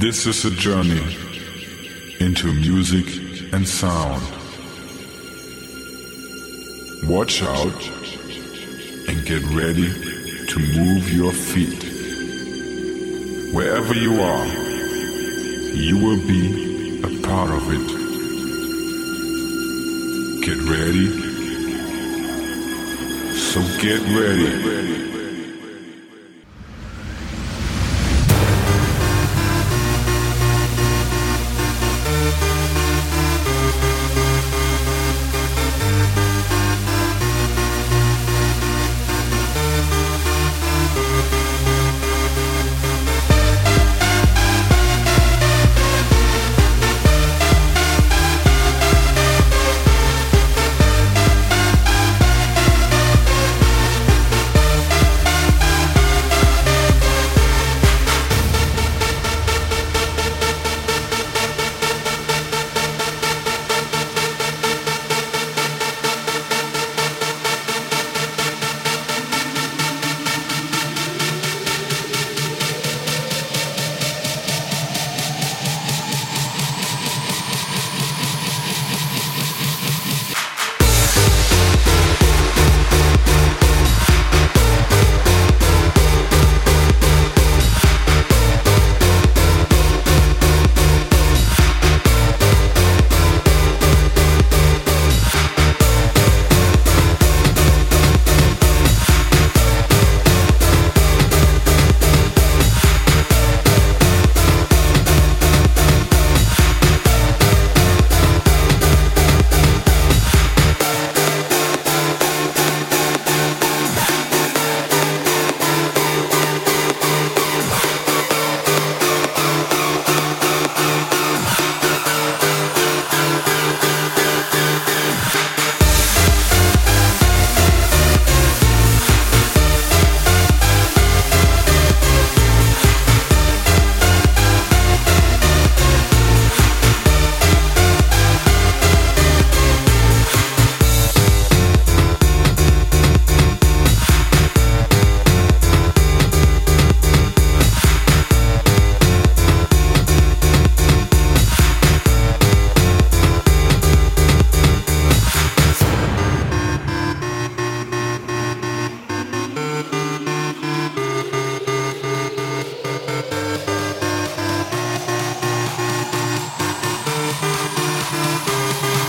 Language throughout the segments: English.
This is a journey into music and sound. Watch out and get ready to move your feet. Wherever you are, you will be a part of it. Get ready. So get ready.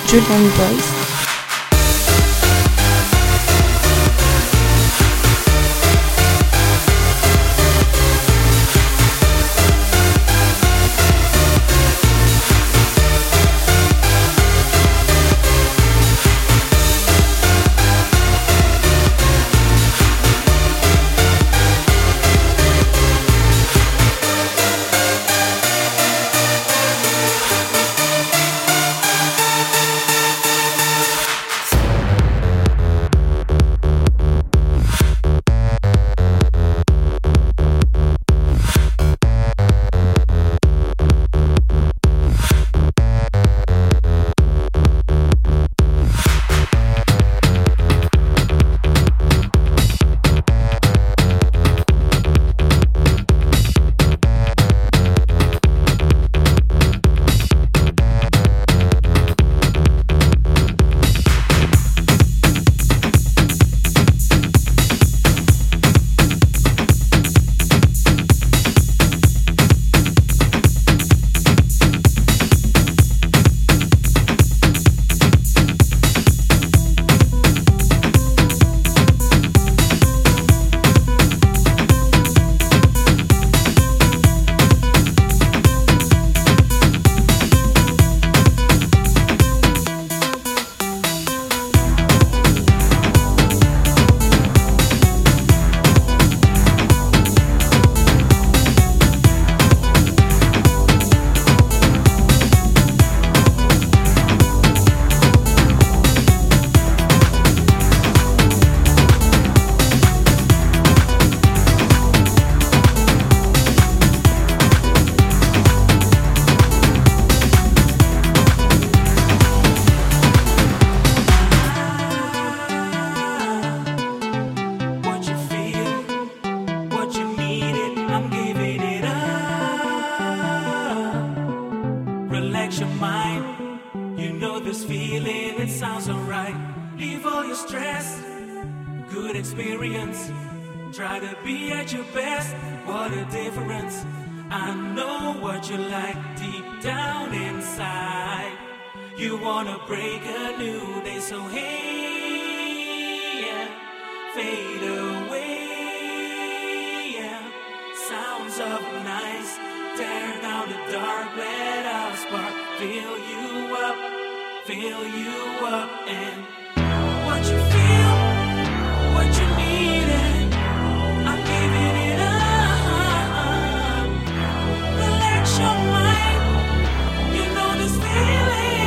Julian Boys. Your stress, good experience. Try to be at your best, what a difference. I know what you like deep down inside. You wanna break a new day, so hey, yeah, fade away, yeah. Sounds of nice, tear down the dark, let out spark, fill you up, fill you up, and feeling,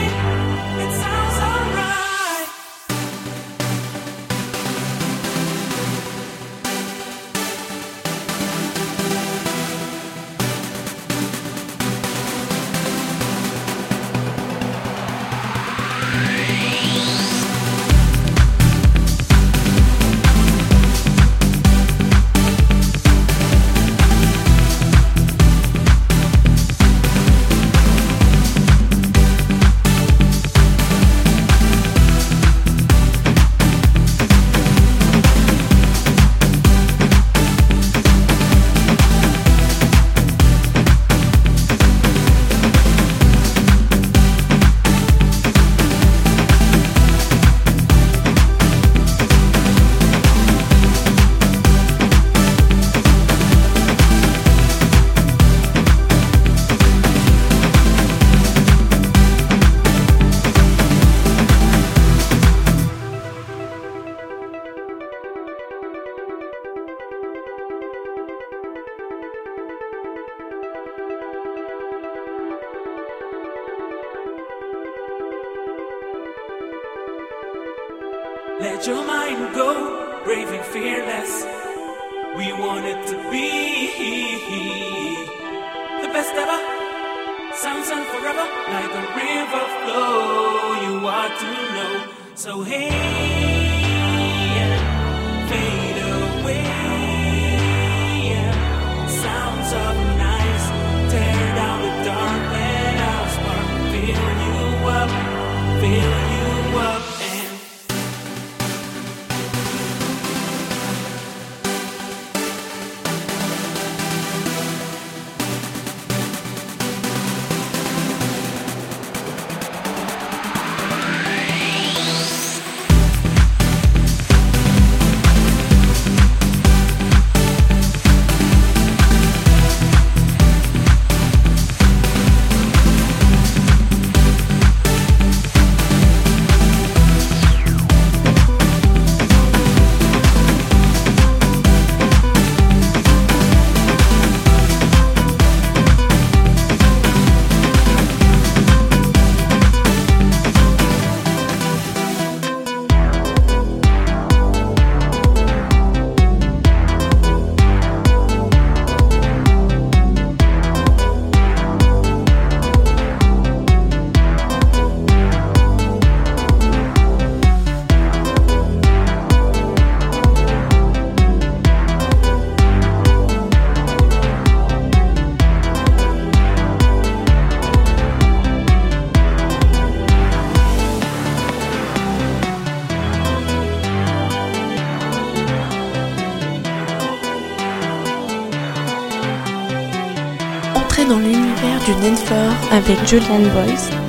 avec Julian Boyce.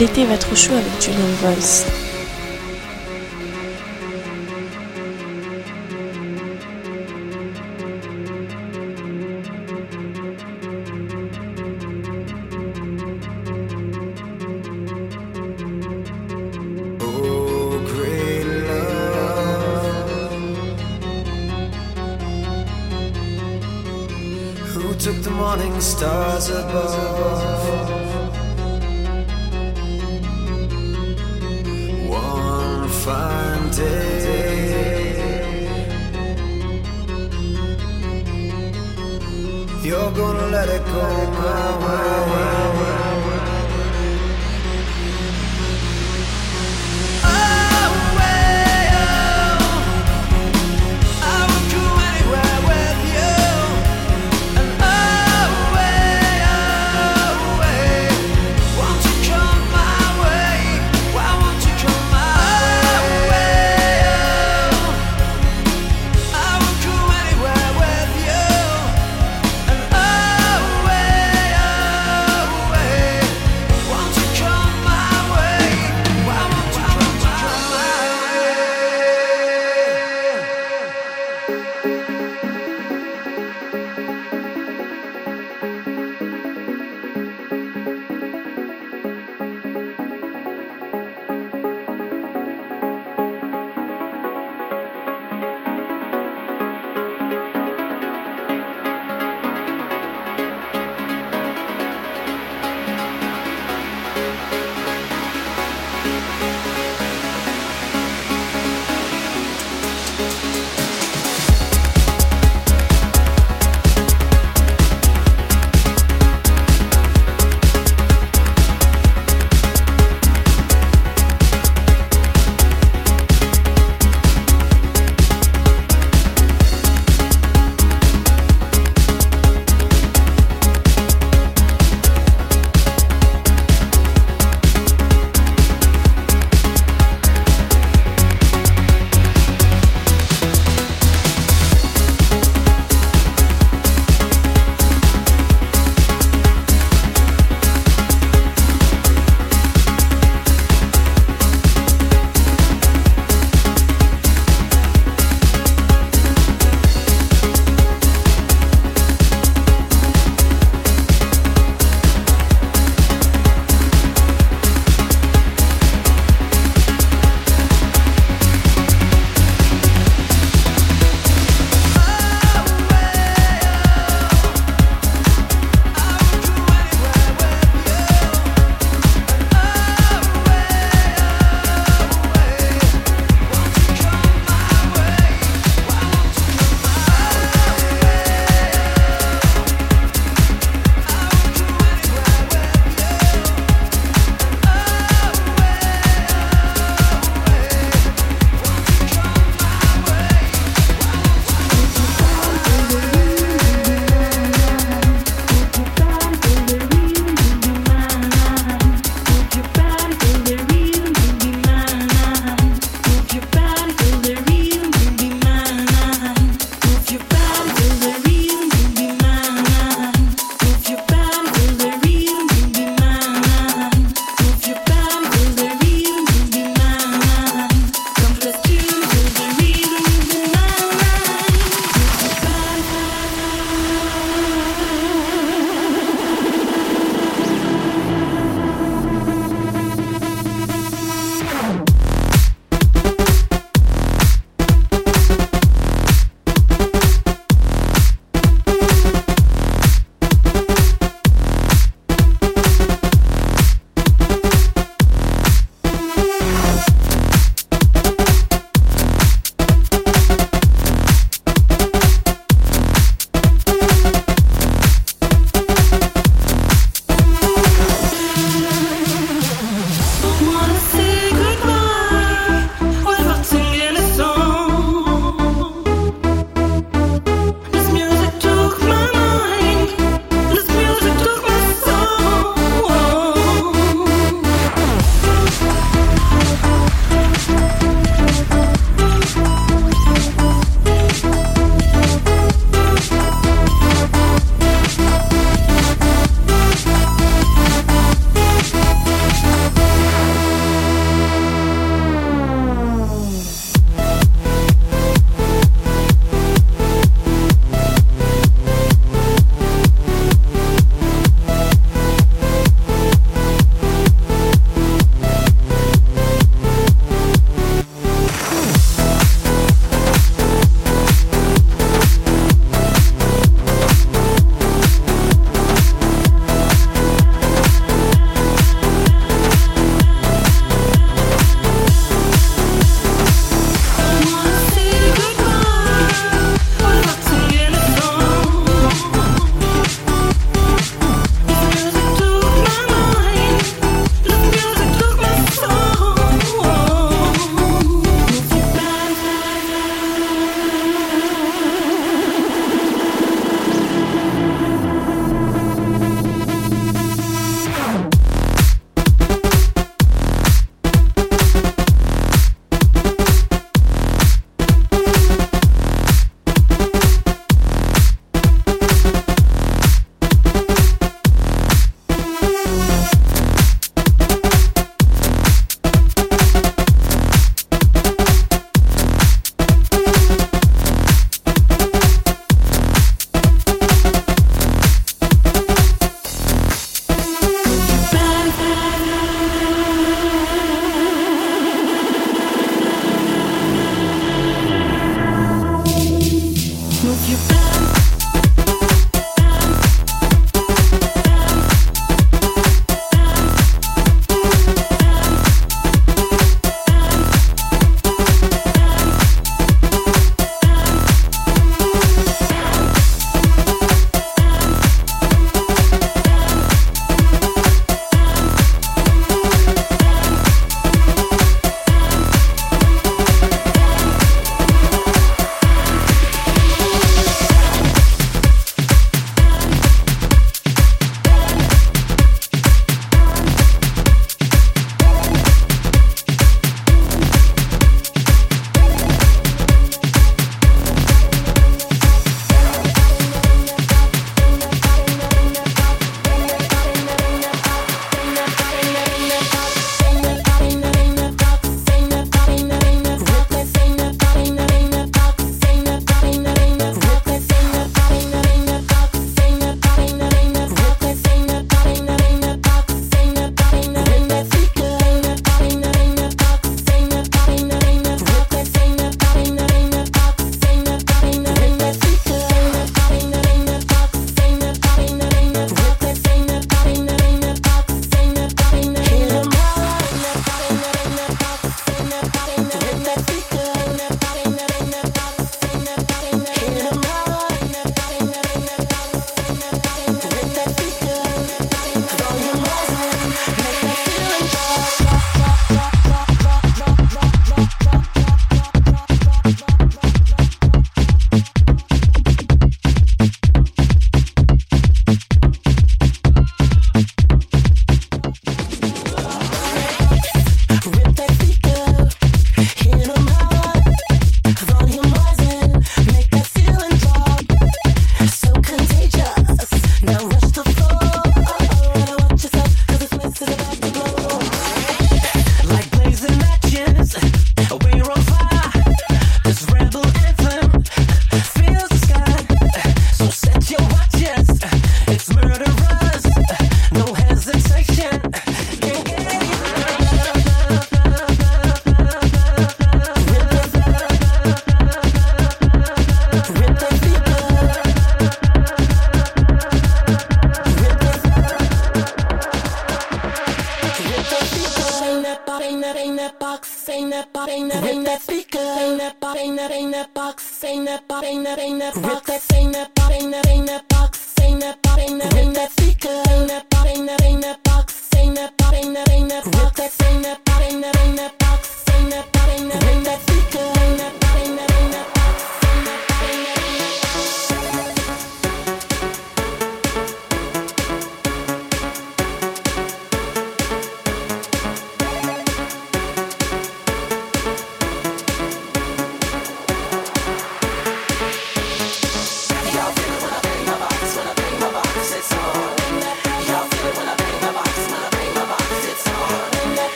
L'été va trop chaud avec Julian Voice. Oh, took the morning stars above? Fine day, you're gonna let it go my way.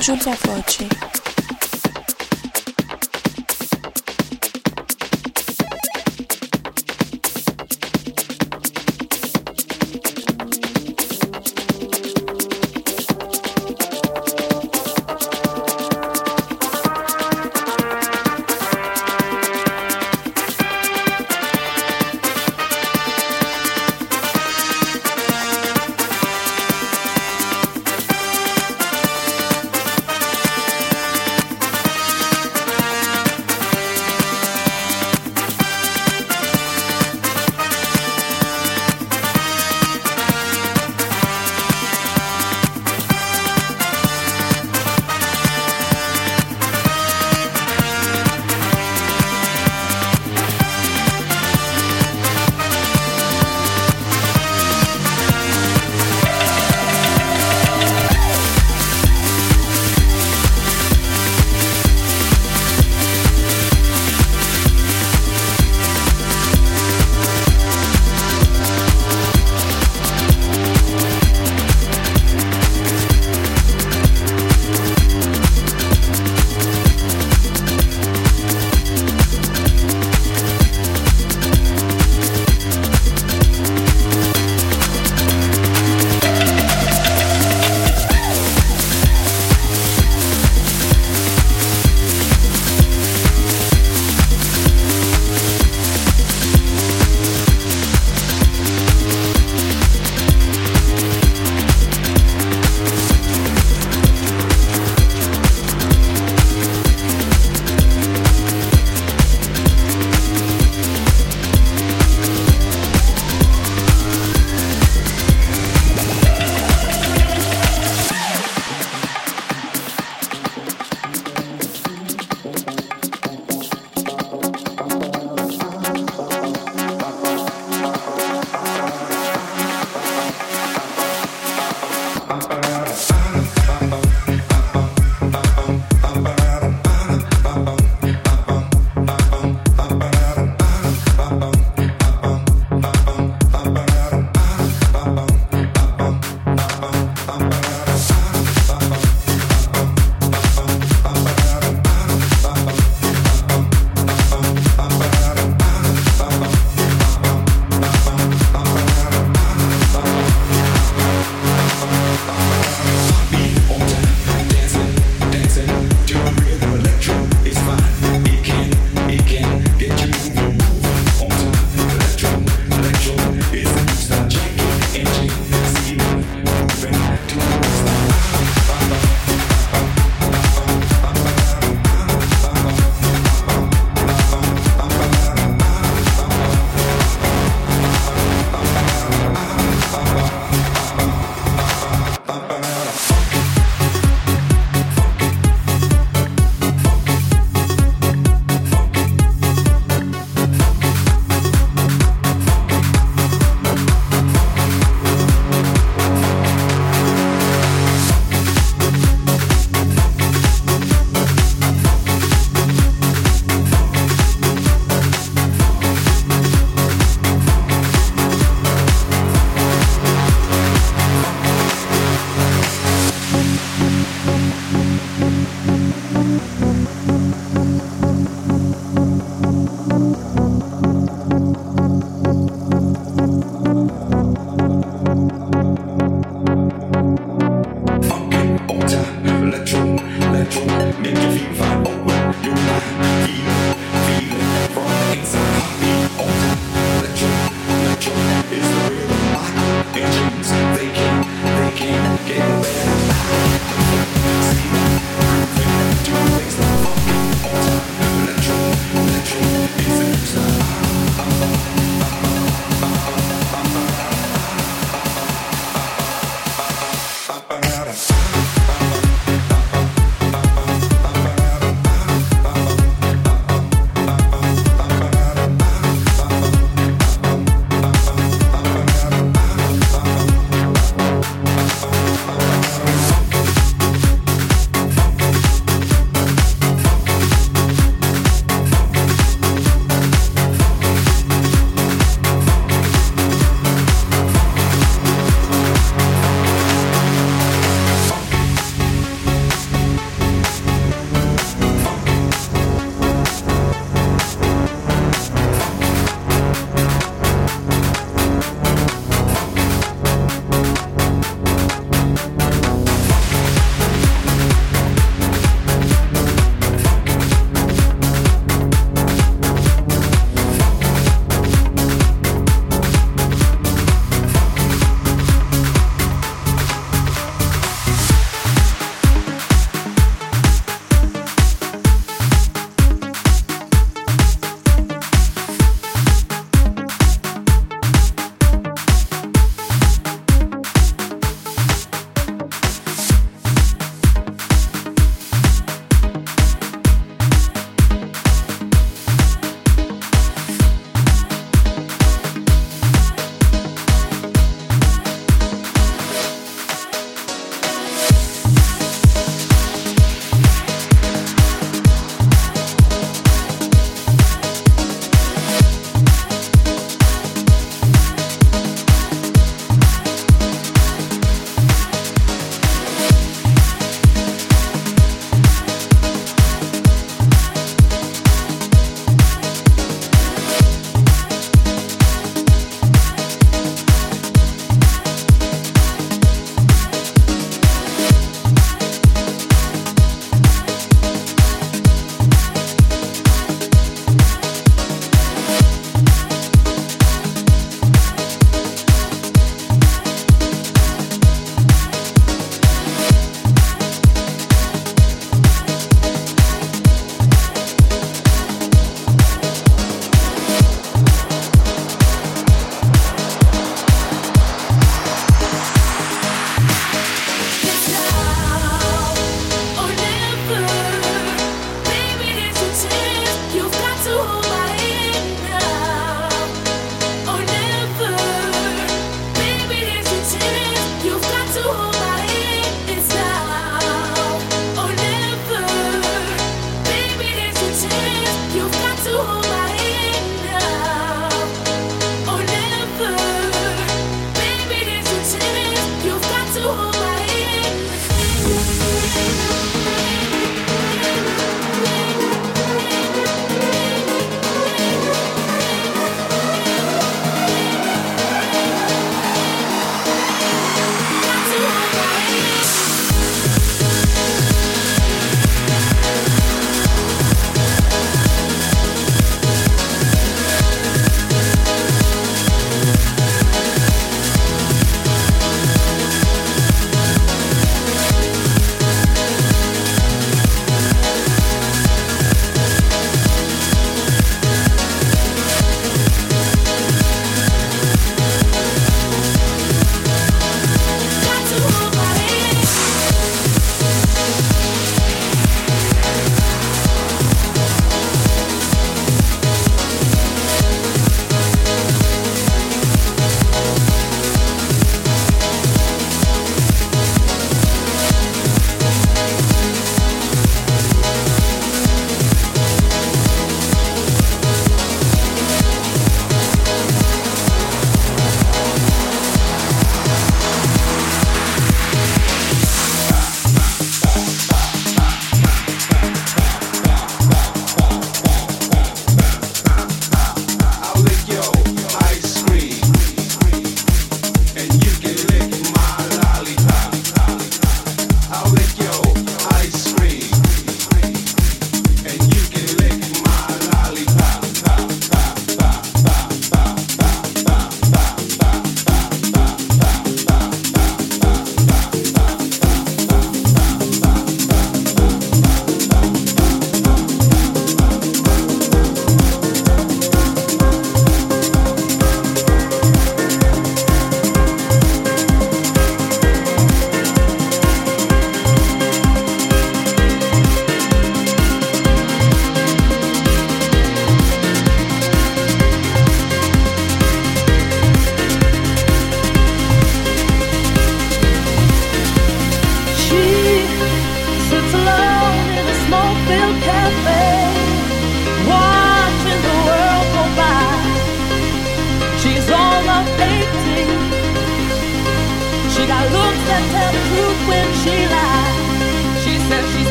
Con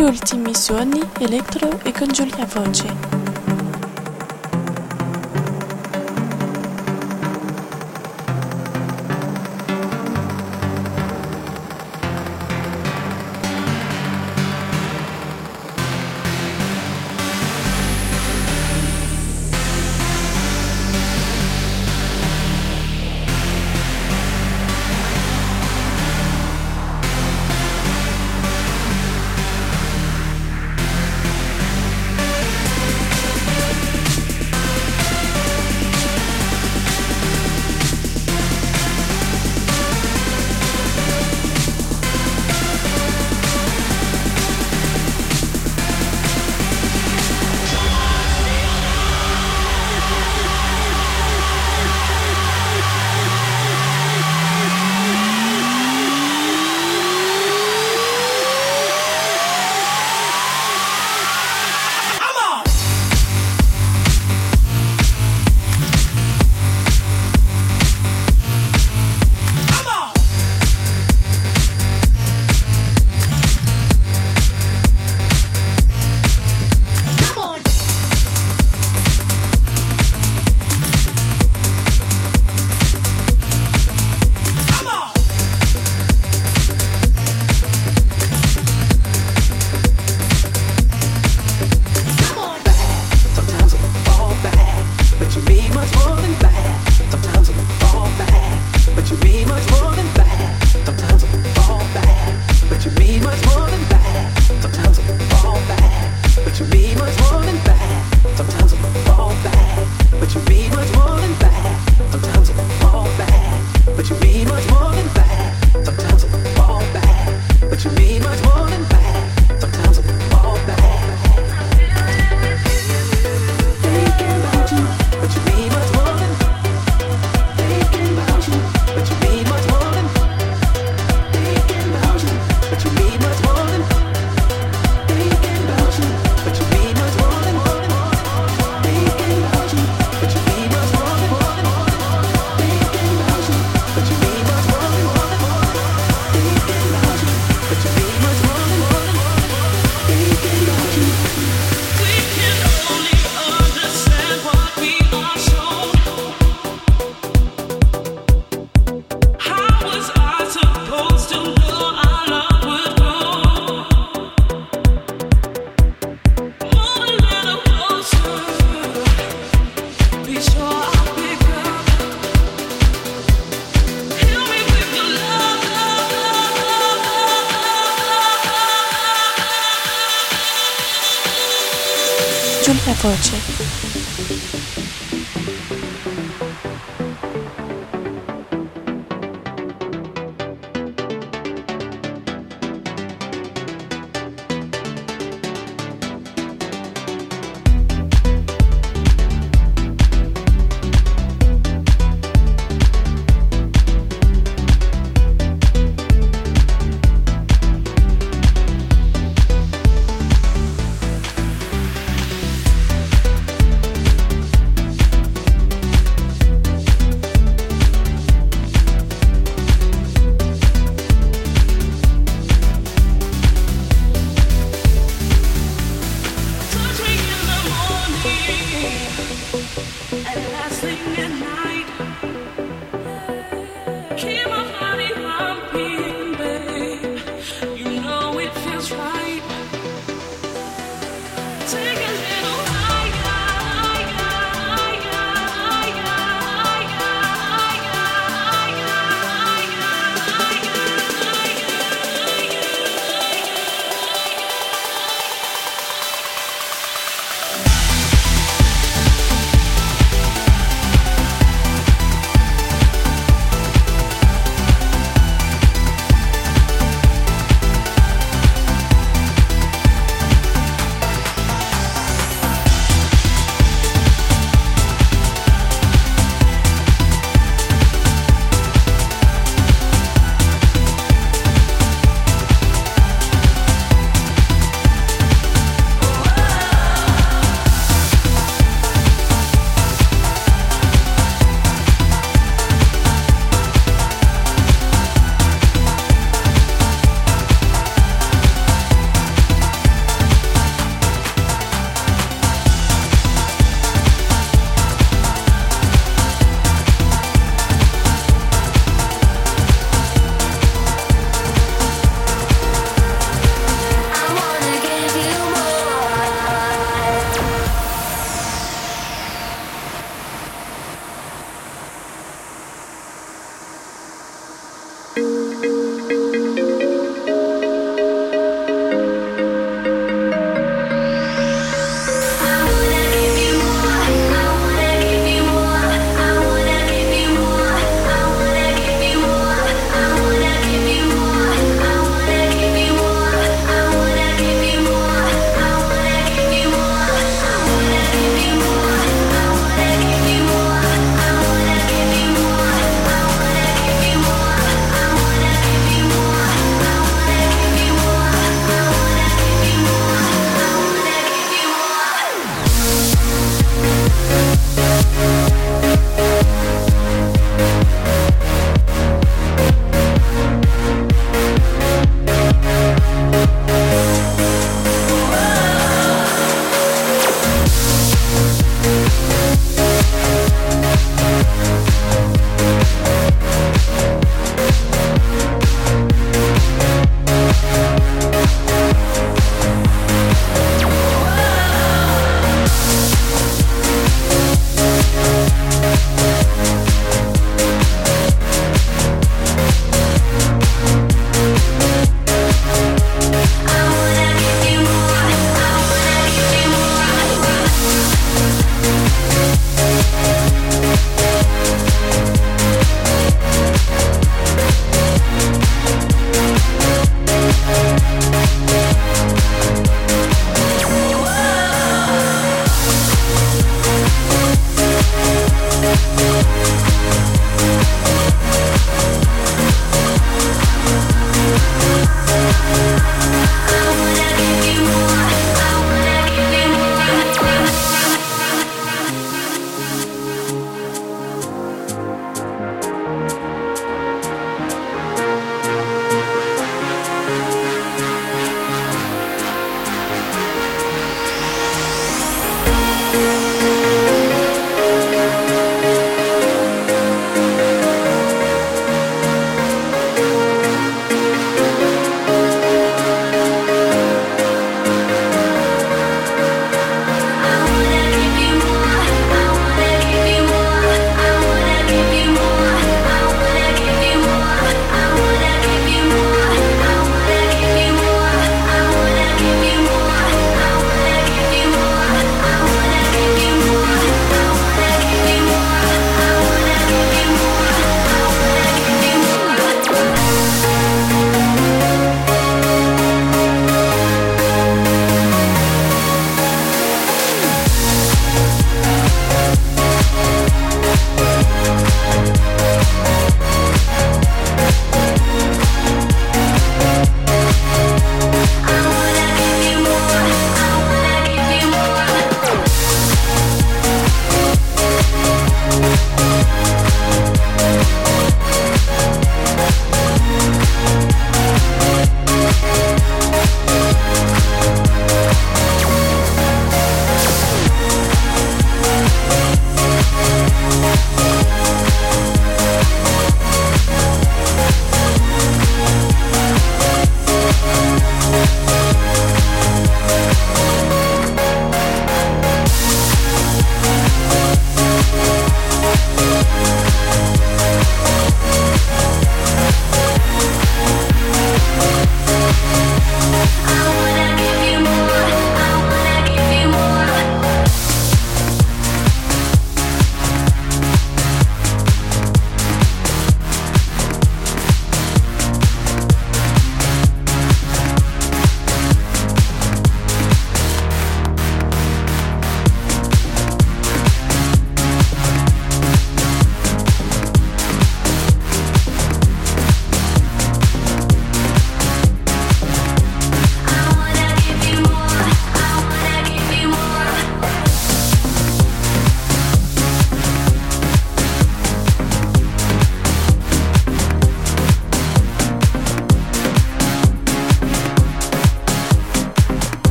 ultimi suoni elettro e con Giulia Voce.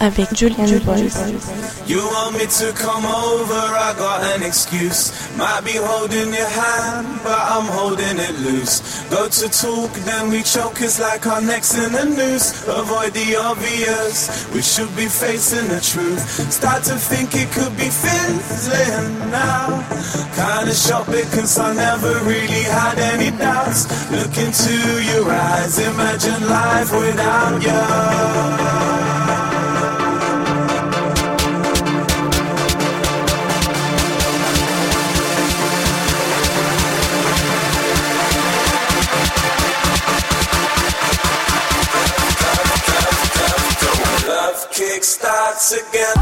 Avec Julian Boy. You want me to come over, I got an excuse. Might be holding your hand, but I'm holding it loose. Go to talk, then we choke, it's like our necks in a noose. Avoid the obvious, we should be facing the truth. Start to think it could be fizzling now. Kinda shocked because I never really had any doubts. Look into your eyes, imagine life without you. Again.